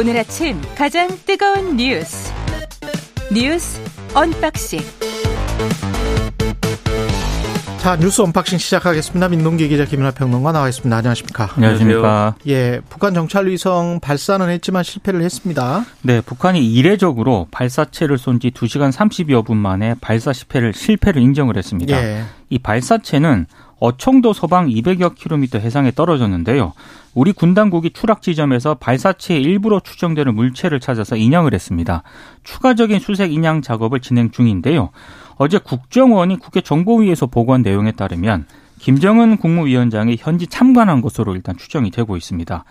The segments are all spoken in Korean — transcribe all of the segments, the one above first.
오늘 아침 가장 뜨거운 뉴스 뉴스 언박싱 자 뉴스 언박싱 시작하겠습니다. 민동기 기자 김민하 평론가 나와 있습니다. 안녕하십니까? 안녕하십니까? 예, 북한 정찰 위성 발사는 했지만 실패를 했습니다. 네, 북한이 이례적으로 발사체를 쏜 지 2시간 30여 분 만에 발사 실패를 실패를 인정을 했습니다. 예. 이 발사체는 어청도 서방 200여 킬로미터 해상에 떨어졌는데요. 우리 군 당국이 추락 지점에서 발사체의 일부로 추정되는 물체를 찾아서 인양을 했습니다. 추가적인 수색 인양 작업을 진행 중인데요. 어제 국정원이 국회 정보위에서 보고한 내용에 따르면 김정은 국무위원장이 현지 참관한 것으로 일단 추정이 되고 있습니다.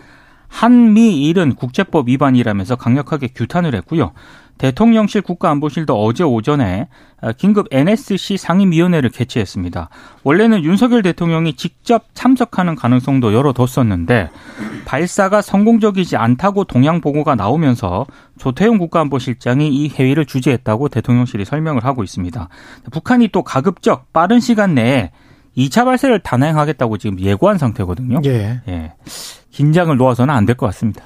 한미일은 국제법 위반이라면서 강력하게 규탄을 했고요. 대통령실 국가안보실도 어제 오전에 긴급 NSC 상임위원회를 개최했습니다. 원래는 윤석열 대통령이 직접 참석하는 가능성도 열어뒀었는데 발사가 성공적이지 않다고 동향 보고가 나오면서 조태용 국가안보실장이 이 회의를 주재했다고 대통령실이 설명을 하고 있습니다. 북한이 또 가급적 빠른 시간 내에 2차 발사를 단행하겠다고 지금 예고한 상태거든요. 예. 예. 긴장을 놓아서는 안 될 것 같습니다.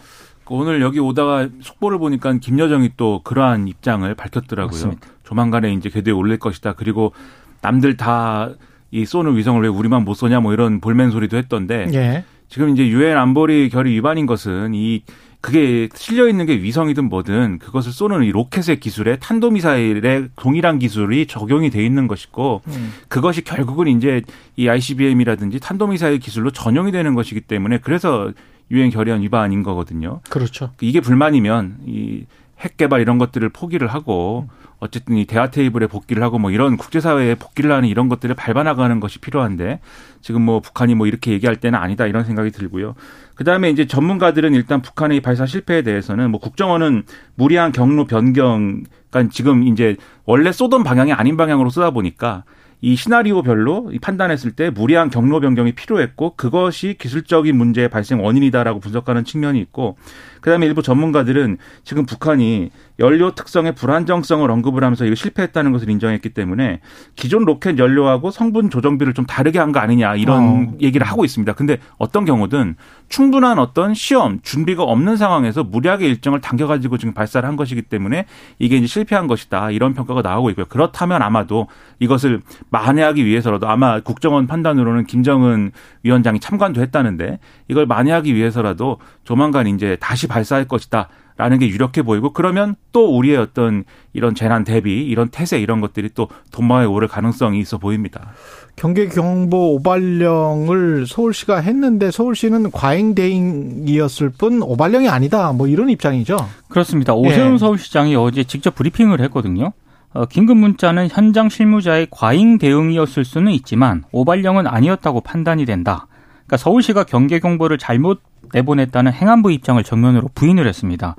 오늘 여기 오다가 속보를 보니까 김여정이 또 그러한 입장을 밝혔더라고요. 맞습니다. 조만간에 이제 궤도에 올릴 것이다. 그리고 남들 다 이 쏘는 위성을 왜 우리만 못 쏘냐 뭐 이런 볼멘 소리도 했던데 예. 지금 이제 유엔 안보리 결의 위반인 것은 이 그게 실려 있는 게 위성이든 뭐든 그것을 쏘는 이 로켓의 기술에 탄도미사일의 동일한 기술이 적용이 돼 있는 것이고 음. 그것이 결국은 이제 이 ICBM이라든지 탄도미사일 기술로 전용이 되는 것이기 때문에 그래서 유엔 결의안 위반인 거거든요. 그렇죠. 이게 불만이면 이 핵 개발 이런 것들을 포기를 하고 어쨌든 이 대화 테이블에 복귀를 하고 뭐 이런 국제사회에 복귀를 하는 이런 것들을 밟아나가는 것이 필요한데 지금 뭐 북한이 뭐 이렇게 얘기할 때는 아니다 이런 생각이 들고요. 그 다음에 이제 전문가들은 일단 북한의 발사 실패에 대해서는 뭐 국정원은 무리한 경로 변경, 그러니까 지금 이제 원래 쏘던 방향이 아닌 방향으로 쏘다 보니까 이 시나리오별로 판단했을 때 무리한 경로 변경이 필요했고 그것이 기술적인 문제의 발생 원인이다라고 분석하는 측면이 있고 그다음에 일부 전문가들은 지금 북한이 연료 특성의 불안정성을 언급을 하면서 이거 실패했다는 것을 인정했기 때문에 기존 로켓 연료하고 성분 조정비를 좀 다르게 한 거 아니냐 이런 어. 얘기를 하고 있습니다. 근데 어떤 경우든 충분한 어떤 시험 준비가 없는 상황에서 무리하게 일정을 당겨가지고 지금 발사를 한 것이기 때문에 이게 이제 실패한 것이다 이런 평가가 나오고 있고요. 그렇다면 아마도 이것을 만회하기 위해서라도 아마 국정원 판단으로는 김정은 위원장이 참관도 했다는데 이걸 만회하기 위해서라도 조만간 이제 다시 발사할 것이다. 라는 게 유력해 보이고 그러면 또 우리의 어떤 이런 재난 대비 이런 태세 이런 것들이 또 돈마에 오를 가능성이 있어 보입니다. 경계 경보 오발령을 서울시가 했는데 서울시는 과잉 대응이었을 뿐 오발령이 아니다. 뭐 이런 입장이죠. 그렇습니다. 오세훈 예. 서울시장이 어제 직접 브리핑을 했거든요. 어, 긴급 문자는 현장 실무자의 과잉 대응이었을 수는 있지만 오발령은 아니었다고 판단이 된다. 그러니까 서울시가 경계 경보를 잘못 내보냈다는 행안부 입장을 정면으로 부인을 했습니다.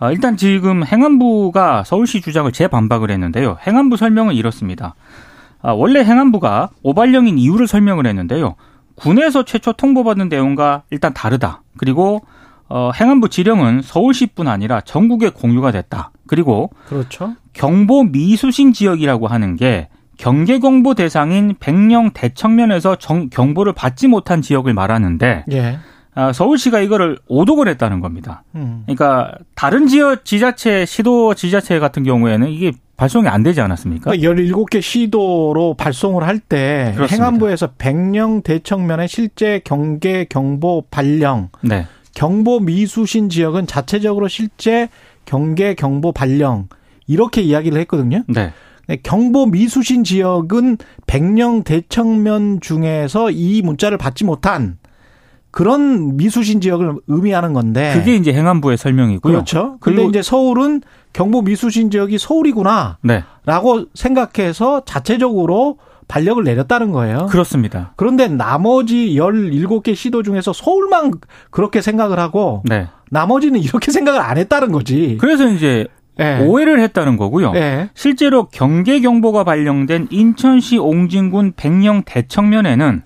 어, 일단 지금 행안부가 서울시 주장을 재반박을 했는데요. 행안부 설명은 이렇습니다. 아, 원래 행안부가 오발령인 이유를 설명을 했는데요. 군에서 최초 통보받은 내용과 일단 다르다. 그리고 어, 행안부 지령은 서울시뿐 아니라 전국에 공유가 됐다. 그리고 그렇죠. 경보 미수신 지역이라고 하는 게 경계 경보 대상인 백령 대청면에서 정- 경보를 받지 못한 지역을 말하는데 예. 아, 서울시가 이거를 오독을 했다는 겁니다. 음. 그러니까 다른 지역 지자체 시도 지자체 같은 경우에는 이게 발송이 안 되지 않았습니까? 그러니까 17개 시도로 발송을 할 때. 행안부에서 백령 대청면의 실제 경계 경보 발령, 네. 경보 미수신 지역은 자체적으로 실제 경계 경보 발령 이렇게 이야기를 했거든요. 네. 네, 경보 미수신 지역은 백령 대청면 중에서 이 문자를 받지 못한 그런 미수신 지역을 의미하는 건데. 그게 이제 행안부의 설명이고요. 네. 그렇죠. 근데 이제 서울은 경보 미수신 지역이 서울이구나. 네. 라고 생각해서 자체적으로 반력을 내렸다는 거예요. 그렇습니다. 그런데 나머지 17개 시도 중에서 서울만 그렇게 생각을 하고 네. 나머지는 이렇게 생각을 안 했다는 거지. 그래서 이제 예. 오해를 했다는 거고요. 예. 실제로 경계 경보가 발령된 인천시 옹진군 백령 대청면에는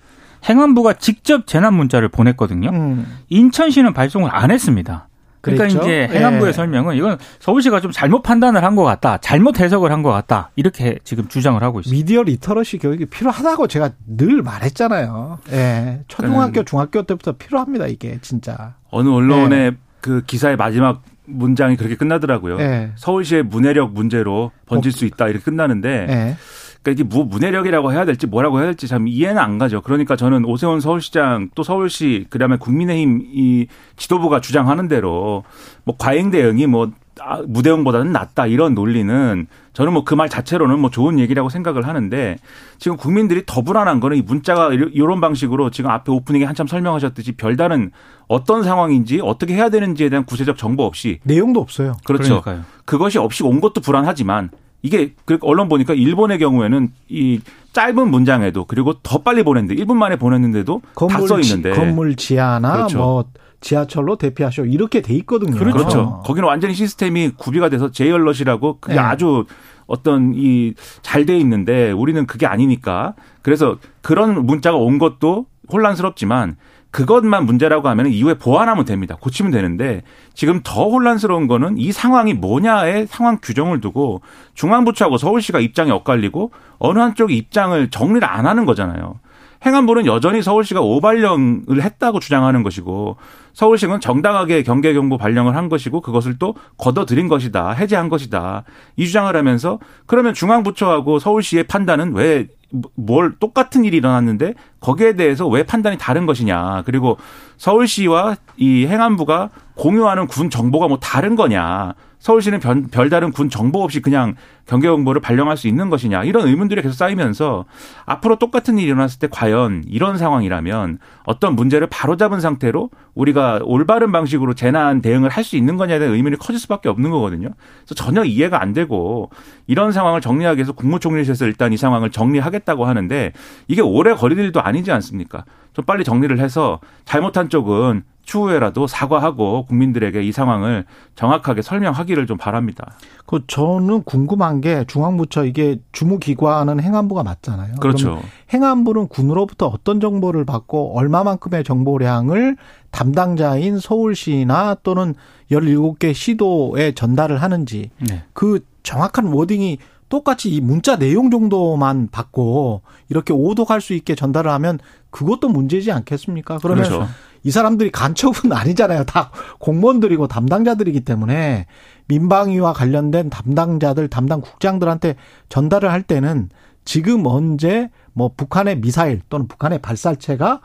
행안부가 직접 재난 문자를 보냈거든요. 음. 인천시는 발송을 안 했습니다. 그러니까 그랬죠? 이제 행안부의 예. 설명은 이건 서울시가 좀 잘못 판단을 한 것 같다, 잘못 해석을 한 것 같다 이렇게 지금 주장을 하고 있습니다. 미디어 리터러시 교육이 필요하다고 제가 늘 말했잖아요. 예. 초등학교, 음. 중학교 때부터 필요합니다, 이게 진짜. 어느 언론의 네. 그 기사의 마지막 문장이 그렇게 끝나더라고요. 네. 서울시의 문해력 문제로 번질 수 있다 이렇게 끝나는데 네. 그러니까 이게 뭐 문해력이라고 해야 될지 뭐라고 해야 될지 참 이해는 안 가죠. 그러니까 저는 오세훈 서울시장 또 서울시 그다음에 국민의힘 이 지도부가 주장하는 대로 뭐 과잉 대응이 뭐 아, 무대응보다는 낫다 이런 논리는 저는 뭐 그 말 자체로는 뭐 좋은 얘기라고 생각을 하는데 지금 국민들이 더 불안한 거는 이 문자가 이런 방식으로 지금 앞에 오프닝에 한참 설명하셨듯이 별다른 어떤 상황인지 어떻게 해야 되는지에 대한 구체적 정보 없이 내용도 없어요. 그렇죠. 그러니까요. 그것이 없이 온 것도 불안하지만 이게 그 언론 보니까 일본의 경우에는 이 짧은 문장에도 그리고 더 빨리 보냈는데 1분 만에 보냈는데도 다 써 있는데 건물 지하나 그렇죠. 뭐 지하철로 대피하쇼 이렇게 돼 있거든요. 그렇죠. 거기는 완전히 시스템이 구비가 돼서 제이얼럿이라고 그게 네. 아주 어떤 이 잘 돼 있는데 우리는 그게 아니니까 그래서 그런 문자가 온 것도 혼란스럽지만 그것만 문제라고 하면 이후에 보완하면 됩니다. 고치면 되는데 지금 더 혼란스러운 거는 이 상황이 뭐냐의 상황 규정을 두고 중앙부처하고 서울시가 입장이 엇갈리고 어느 한쪽이 입장을 정리를 안 하는 거잖아요. 행안부는 여전히 서울시가 오발령을 했다고 주장하는 것이고 서울시는 정당하게 경계 경보 발령을 한 것이고 그것을 또 걷어들인 것이다. 해제한 것이다. 이 주장을 하면서 그러면 중앙부처하고 서울시의 판단은 왜 뭘 똑같은 일이 일어났는데 거기에 대해서 왜 판단이 다른 것이냐. 그리고 서울시와 이 행안부가 공유하는 군 정보가 뭐 다른 거냐. 서울시는 별, 별다른 군 정보 없이 그냥 경계경보를 발령할 수 있는 것이냐 이런 의문들이 계속 쌓이면서 앞으로 똑같은 일이 일어났을 때 과연 이런 상황이라면 어떤 문제를 바로잡은 상태로 우리가 올바른 방식으로 재난 대응을 할 수 있는 거냐에 대한 의문이 커질 수밖에 없는 거거든요. 그래서 전혀 이해가 안 되고 이런 상황을 정리하기 위해서 국무총리실에서 일단 이 상황을 정리하겠다 고 하는데 이게 오래 걸릴 일도 아니지 않습니까? 좀 빨리 정리를 해서 잘못한 쪽은 추후에라도 사과하고 국민들에게 이 상황을 정확하게 설명하기를 좀 바랍니다. 그 저는 궁금한 게 중앙부처 이게 주무기관은 행안부가 맞잖아요. 그렇죠. 행안부는 군으로부터 어떤 정보를 받고 얼마만큼의 정보량을 담당자인 서울시나 또는 17개 시도에 전달을 하는지 네. 그 정확한 워딩이 똑같이 이 문자 내용 정도만 받고 이렇게 오독할 수 있게 전달을 하면 그것도 문제지 않겠습니까? 그러면 그렇죠. 이 사람들이 간첩은 아니잖아요. 다 공무원들이고 담당자들이기 때문에 민방위와 관련된 담당자들, 담당 국장들한테 전달을 할 때는 지금 언제 뭐 북한의 미사일 또는 북한의 발사체가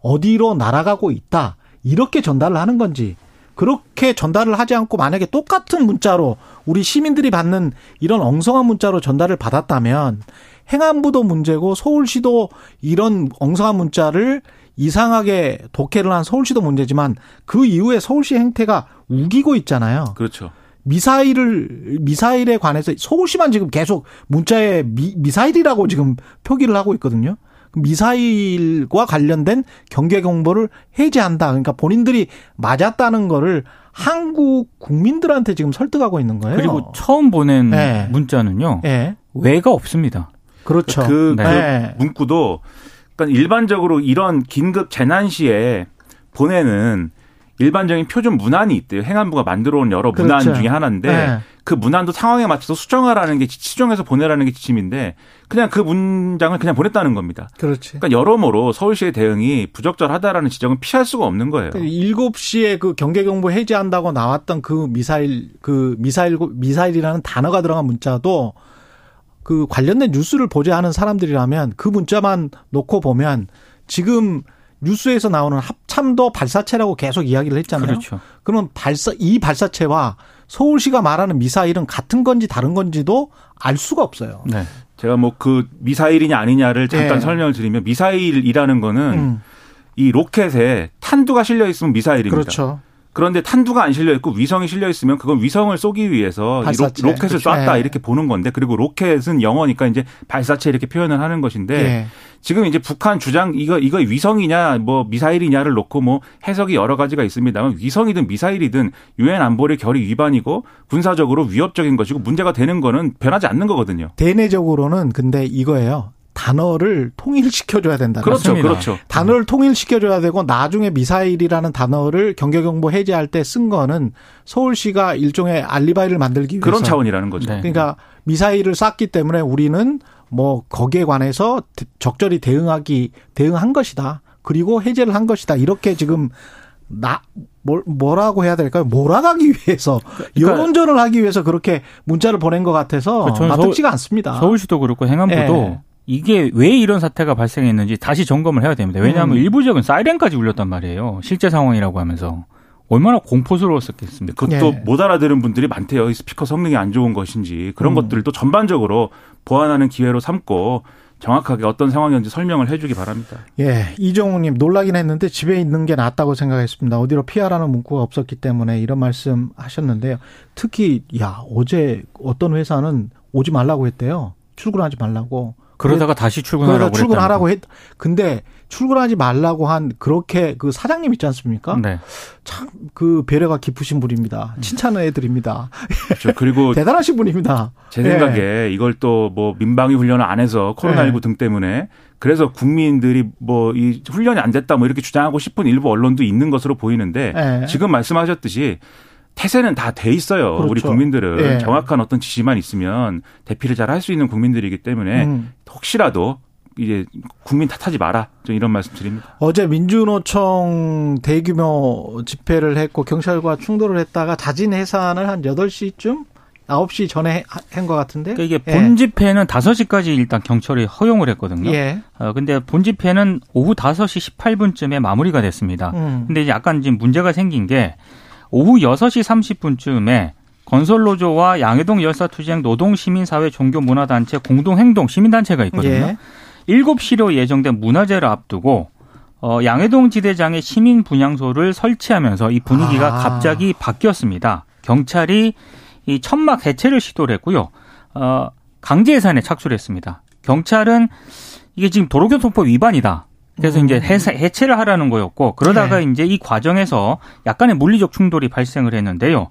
어디로 날아가고 있다. 이렇게 전달을 하는 건지 그렇게 전달을 하지 않고 만약에 똑같은 문자로 우리 시민들이 받는 이런 엉성한 문자로 전달을 받았다면 행안부도 문제고 서울시도 이런 엉성한 문자를 이상하게 독해를 한 서울시도 문제지만 그 이후에 서울시 행태가 우기고 있잖아요. 그렇죠. 미사일을 미사일에 관해서 서울시만 지금 계속 문자에 미, 미사일이라고 지금 표기를 하고 있거든요. 미사일과 관련된 경계 경보를 해제한다. 그러니까 본인들이 맞았다는 거를 한국 국민들한테 지금 설득하고 있는 거예요. 그리고 처음 보낸 네. 문자는요. 예. 왜가 없습니다. 그렇죠. 그, 그 네. 문구도 그러니까 일반적으로 이런 긴급 재난 시에 보내는 일반적인 표준 문안이 있대요. 행안부가 만들어 온 여러 문안 그렇죠. 중에 하나인데 네. 그 문안도 상황에 맞춰서 수정하라는 게 수정해서 보내라는 게 지침인데 그냥 그 문장을 그냥 보냈다는 겁니다. 그렇지. 그러니까 여러모로 서울시의 대응이 부적절하다라는 지적은 피할 수가 없는 거예요. 그 7시에 그 경계 경보 해제한다고 나왔던 그 미사일 그 미사일 미사일이라는 단어가 들어간 문자도 그 관련된 뉴스를 보자 하는 사람들이라면 그 문자만 놓고 보면 지금 뉴스에서 나오는 합참도 발사체라고 계속 이야기를 했잖아요. 그렇죠. 그러면 발사 이 발사체와 서울시가 말하는 미사일은 같은 건지 다른 건지도 알 수가 없어요. 네. 제가 뭐 그 미사일이냐 아니냐를 잠깐 네. 설명을 드리면 미사일이라는 거는 음, 이 로켓에 탄두가 실려 있으면 미사일입니다. 그렇죠. 그런데 탄두가 안 실려 있고 위성이 실려 있으면 그건 위성을 쏘기 위해서 이 로, 발사체. 로 켓을 그렇죠. 쐈다 네. 이렇게 보는 건데 그리고 로켓은 영어니까 이제 발사체 이렇게 표현을 하는 것인데 예. 지금 이제 북한 주장 이거 이거 위성이냐 뭐 미사일이냐를 놓고 뭐 해석이 여러 가지가 있습니다만 위성이든 미사일이든 유엔 안보리 결의 위반이고 군사적으로 위협적인 것이고 문제가 되는 거는 변하지 않는 거거든요. 대내적으로는 근데 이거예요. 단어를 통일시켜줘야 된다. 그렇죠. 그렇죠. 단어를 통일시켜줘야 되고 나중에 미사일이라는 단어를 경계경보 해제할 때 쓴 거는 서울시가 일종의 알리바이를 만들기 위해서 그런 차원이라는 거죠. 네. 그러니까 미사일을 쐈기 때문에 우리는 뭐 거기에 관해서 적절히 대응하기 대응한 것이다. 그리고 해제를 한 것이다. 이렇게 지금 나 뭘, 뭐라고 해야 될까요? 몰아가기 위해서 그러니까, 여론전을 하기 위해서 그렇게 문자를 보낸 것 같아서 그러니까 납득지가 않습니다. 서울시도 그렇고 행안부도 네. 이게 왜 이런 사태가 발생했는지 다시 점검을 해야 됩니다. 왜냐하면 음. 일부 지역은 사이렌까지 울렸단 말이에요. 실제 상황이라고 하면서. 얼마나 공포스러웠었겠습니까? 그것도 네. 못 알아들은 분들이 많대요. 이 스피커 성능이 안 좋은 것인지 그런 음. 것들도 전반적으로 보완하는 기회로 삼고 정확하게 어떤 상황이었는지 설명을 해주기 바랍니다. 예, 이정우님 놀라긴 했는데 집에 있는 게 낫다고 생각했습니다. 어디로 피하라는 문구가 없었기 때문에 이런 말씀 하셨는데요. 특히 야 어제 어떤 회사는 오지 말라고 했대요. 출근하지 말라고. 그러다가 다시 출근하라고 출근하라고 했. 근데 출근하지 말라고 한 그렇게 그 사장님 있지 않습니까? 네. 참 그 배려가 깊으신 분입니다. 음. 칭찬을 해드립니다. 그렇죠. 그리고 대단하신 분입니다. 제 생각에 네. 이걸 또 뭐 민방위 훈련을 안 해서 코로나19 네. 등 때문에 그래서 국민들이 뭐 이 훈련이 안 됐다 뭐 이렇게 주장하고 싶은 일부 언론도 있는 것으로 보이는데 네. 지금 말씀하셨듯이 태세는 다 돼 있어요. 그렇죠. 우리 국민들은 예. 정확한 어떤 지시만 있으면 대피를 잘 할 수 있는 국민들이기 때문에 음. 혹시라도 이제 국민 탓하지 마라. 좀 이런 말씀 드립니다. 어제 민주노총 대규모 집회를 했고 경찰과 충돌을 했다가 자진 해산을 한 8시쯤 9시 전에 한 것 같은데. 그러니까 이게 본 예. 집회는 5시까지 일단 경찰이 허용을 했거든요. 예. 어, 근데 본 집회는 오후 5시 18분쯤에 마무리가 됐습니다. 음. 근데 이제 약간 지금 문제가 생긴 게 오후 6시 30분쯤에 건설노조와 양해동 열사투쟁 노동시민사회 종교문화단체 공동행동 시민단체가 있거든요. 예. 7시로 예정된 문화제를 앞두고 어, 양해동 지대장의 시민 분향소를 설치하면서 이 분위기가 아. 갑자기 바뀌었습니다. 경찰이 이 천막 해체를 시도를 했고요. 어, 강제 해산에 착수를 했습니다. 경찰은 이게 지금 도로교통법 위반이다. 그래서 음. 이제 해체를 하라는 거였고 그러다가 네. 이제 이 과정에서 약간의 물리적 충돌이 발생을 했는데요.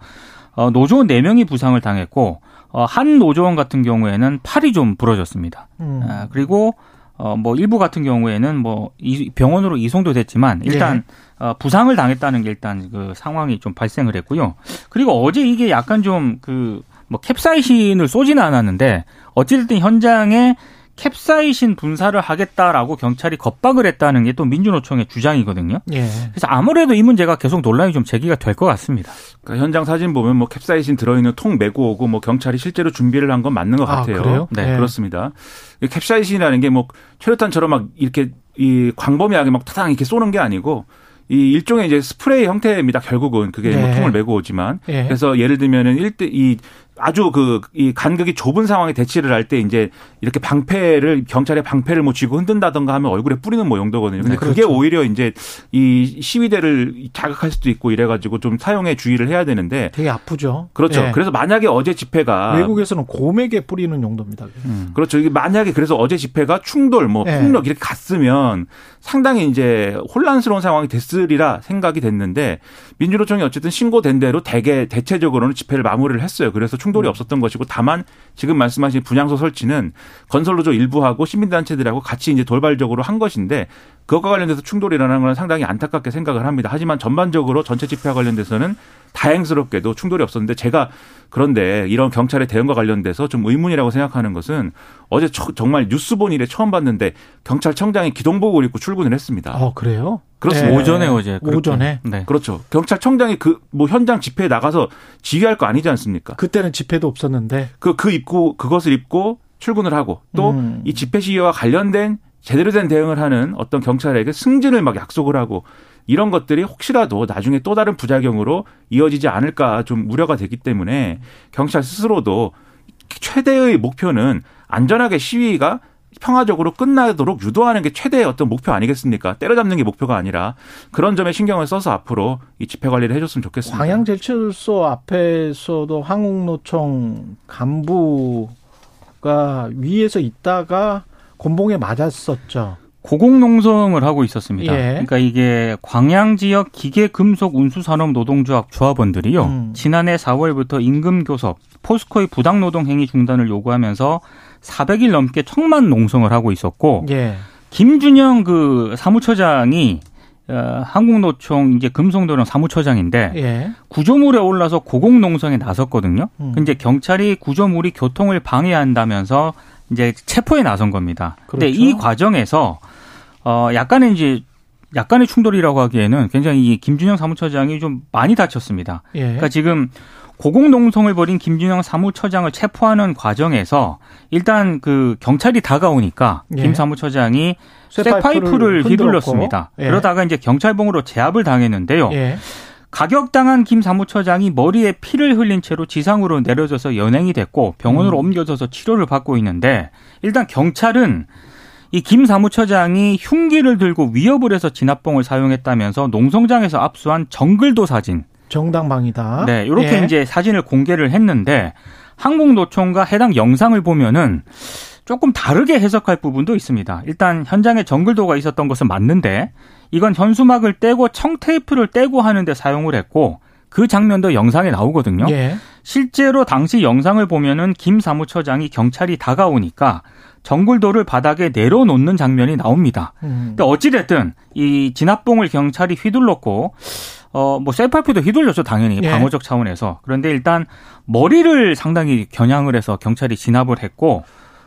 어, 노조원 4명이 부상을 당했고 어, 한 노조원 같은 경우에는 팔이 좀 부러졌습니다. 음. 아, 그리고 어, 뭐 일부 같은 경우에는 뭐 이, 병원으로 이송도 됐지만 일단 네. 어, 부상을 당했다는 게 일단 그 상황이 좀 발생을 했고요. 그리고 어제 이게 약간 좀 그 뭐 캡사이신을 쏘지는 않았는데 어찌됐든 현장에 캡사이신 분사를 하겠다라고 경찰이 겁박을 했다는 게 또 민주노총의 주장이거든요. 예. 그래서 아무래도 이 문제가 계속 논란이 좀 제기가 될 것 같습니다. 그러니까 현장 사진 보면 뭐 캡사이신 들어있는 통 메고 오고 뭐 경찰이 실제로 준비를 한 건 맞는 것 아, 같아요. 그래요? 네, 예. 그렇습니다. 캡사이신이라는 게 뭐 최루탄처럼 막 이렇게 이 광범위하게 막 타당 이렇게 쏘는 게 아니고 이 일종의 이제 스프레이 형태입니다. 결국은 그게 뭐 네. 뭐 통을 메고 오지만 네. 그래서 예를 들면은 일대 이 아주 그 이 간극이 좁은 상황에 대치를 할 때 이제 이렇게 방패를 경찰의 방패를 뭐 쥐고 흔든다던가 하면 얼굴에 뿌리는 뭐 용도거든요. 근데 네, 그게 그렇죠. 오히려 이제 이 시위대를 자극할 수도 있고 이래 가지고 좀 사용에 주의를 해야 되는데 되게 아프죠. 그렇죠. 네. 그래서 만약에 어제 집회가 외국에서는 고맥에 뿌리는 용도입니다. 음. 그렇죠. 이게 만약에 그래서 어제 집회가 충돌 뭐 네. 폭력 이렇게 갔으면 상당히 이제 혼란스러운 상황이 됐으리라 생각이 됐는데 민주노총이 어쨌든 신고된 대로 대개 대체적으로는 집회를 마무리를 했어요. 그래서 충돌이 음. 없었던 것이고 다만 지금 말씀하신 분향소 설치는 건설노조 일부하고 시민단체들하고 같이 이제 돌발적으로 한 것인데 그것과 관련돼서 충돌이 일어나는 건 상당히 안타깝게 생각을 합니다. 하지만 전반적으로 전체 집회와 관련돼서는 다행스럽게도 충돌이 없었는데 제가 그런데 이런 경찰의 대응과 관련돼서 좀 의문이라고 생각하는 것은 어제 정말 뉴스 본 일에 처음 봤는데 경찰청장이 기동복을 입고 출근을 했습니다. 어, 그래요? 그렇습니다. 네. 오전에 어제. 그렇게. 오전에. 네. 그렇죠. 경찰청장이 그 뭐 현장 집회에 나가서 지휘할 거 아니지 않습니까? 그때는 집회도 없었는데. 그, 그 입고, 그것을 입고 출근을 하고 또이 음. 집회 시위와 관련된 제대로 된 대응을 하는 어떤 경찰에게 승진을 막 약속을 하고 이런 것들이 혹시라도 나중에 또 다른 부작용으로 이어지지 않을까 좀 우려가 되기 때문에 경찰 스스로도 최대의 목표는 안전하게 시위가 평화적으로 끝나도록 유도하는 게 최대의 어떤 목표 아니겠습니까? 때려잡는 게 목표가 아니라 그런 점에 신경을 써서 앞으로 이 집회 관리를 해줬으면 좋겠습니다. 광양제철소 앞에서도 한국노총 간부가 위에서 있다가 곤봉에 맞았었죠. 고공농성을 하고 있었습니다. 예. 그러니까 이게 광양 지역 기계 금속 운수 산업 노동조합 조합원들이요. 음. 지난해 4월부터 임금 교섭, 포스코의 부당 노동 행위 중단을 요구하면서 400일 넘게 청만 농성을 하고 있었고 예. 김준영 그 사무처장이 어, 한국노총 이제 금속노동 사무처장인데 예. 구조물에 올라서 고공농성에 나섰거든요. 음. 근데 경찰이 구조물이 교통을 방해한다면서 이제 체포에 나선 겁니다. 그렇죠. 근데 이 과정에서 어 약간은 이제 약간의 충돌이라고 하기에는 굉장히 이 김준영 사무처장이 좀 많이 다쳤습니다. 예. 그러니까 지금 고공농성을 벌인 김준영 사무처장을 체포하는 과정에서 일단 그 경찰이 다가오니까 예. 김 사무처장이 쇠파이프를. 휘둘렀습니다. 예. 그러다가 이제 경찰봉으로 제압을 당했는데요. 예. 가격당한 김 사무처장이 머리에 피를 흘린 채로 지상으로 내려져서 연행이 됐고 병원으로 음. 옮겨져서 치료를 받고 있는데 일단 경찰은 이김 사무처장이 흉기를 들고 위협을 해서 진압봉을 사용했다면서 농성장에서 압수한 정글도 사진 정당방위다. 네, 이렇게 예. 이제 사진을 공개를 했는데 항공노총과 해당 영상을 보면은 조금 다르게 해석할 부분도 있습니다. 일단 현장에 정글도가 있었던 것은 맞는데 이건 현수막을 떼고 청테이프를 떼고 하는데 사용을 했고 그 장면도 영상에 나오거든요. 예. 실제로 당시 영상을 보면은 김 사무처장이 경찰이 다가오니까 정글도를 바닥에 내려놓는 장면이 나옵니다. 음. 근데 어찌됐든 이 진압봉을 경찰이 휘둘렀고 어 뭐 셀파이프도 휘둘렸죠 당연히 예. 방어적 차원에서 그런데 일단 머리를 상당히 겨냥을 해서 경찰이 진압을 했고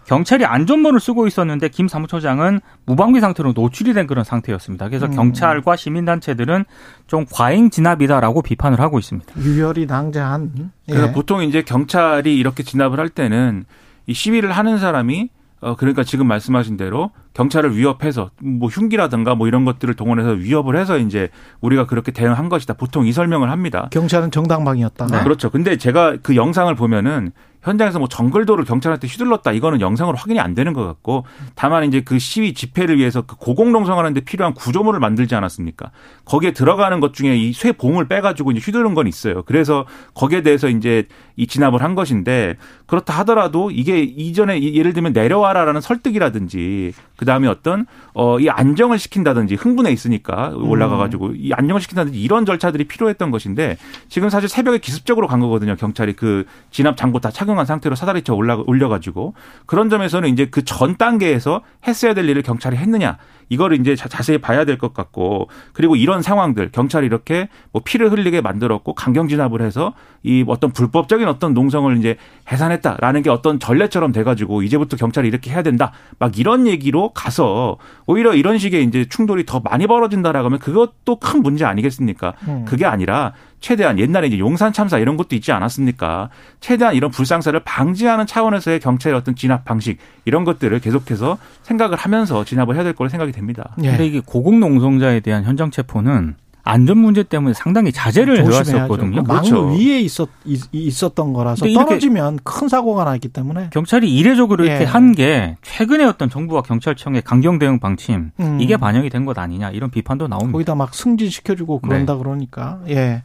경찰이 안전모를 쓰고 있었는데 김 사무처장은 무방비 상태로 노출이 된 그런 상태였습니다. 그래서 음. 경찰과 시민단체들은 좀 과잉 진압이다라고 비판을 하고 있습니다. 유혈이 낭자한. 예. 그래서 보통 이제 경찰이 이렇게 진압을 할 때는 이 시위를 하는 사람이 어 그러니까 지금 말씀하신 대로 경찰을 위협해서 뭐 흉기라든가 뭐 이런 것들을 동원해서 위협을 해서 이제 우리가 그렇게 대응한 것이다. 보통 이 설명을 합니다. 경찰은 정당방위였다. 네. 그렇죠. 근데 제가 그 영상을 보면은 현장에서 뭐 정글도를 경찰한테 휘둘렀다 이거는 영상으로 확인이 안 되는 것 같고 다만 이제 그 시위 집회를 위해서 그 고공농성하는데 필요한 구조물을 만들지 않았습니까? 거기에 들어가는 것 중에 이 쇠봉을 빼가지고 이제 휘두른 건 있어요. 그래서 거기에 대해서 이제 이 진압을 한 것인데 그렇다 하더라도 이게 이전에 이- 예를 들면 내려와라라는 설득이라든지 그 다음에 어떤 어 이 안정을 시킨다든지 흥분해 있으니까 올라가 가지고 이 안정을 시킨다든지 이런 절차들이 필요했던 것인데 지금 사실 새벽에 기습적으로 간 거거든요. 경찰이 그 진압 장구 다 착용한 상태로 사다리 쳐 올라 올려 가지고 그런 점에서는 이제 그 전 단계에서 했어야 될 일을 경찰이 했느냐 이거를 이제 자- 자세히 봐야 될 것 같고 그리고 이런 상황들 경찰이 이렇게 뭐 피를 흘리게 만들었고 강경 진압을 해서 이 어떤 불법적인 어떤 농성을 이제 해산했다라는 게 어떤 전례처럼 돼가지고 이제부터 경찰이 이렇게 해야 된다 막 이런 얘기로 가서 오히려 이런 식의 이제 충돌이 더 많이 벌어진다라고 하면 그것도 큰 문제 아니겠습니까? 음. 그게 아니라 최대한 옛날에 이제 용산 참사 이런 것도 있지 않았습니까? 최대한 이런 불상사를 방지하는 차원에서의 경찰의 어떤 진압 방식 이런 것들을 계속해서 생각을 하면서 진압을 해야 될 거로 생각이 됩니다. 예. 근데 이게 고공농성자에 대한 현장 체포는 안전 문제 때문에 상당히 자제를 조심해야죠. 해왔었거든요. 그망 그렇죠. 위에 있었 있, 있었던 거라서 떨어지면 큰 사고가 나기 때문에 경찰이 이례적으로 예. 이렇게 한게 최근에 어떤 정부와 경찰청의 강경 대응 방침 음. 이게 반영이 된 것 아니냐 이런 비판도 나옵니다. 거기다 막 승진시켜주고 그런다 네. 그러니까 예.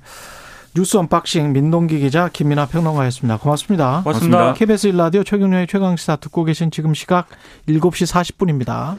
뉴스 언박싱 민동기 기자 김민하 평론가였습니다. 고맙습니다. 고맙습니다. 고맙습니다. KBS 1라디오 최경영의 최강시사 듣고 계신 지금 시각 7시 40분입니다.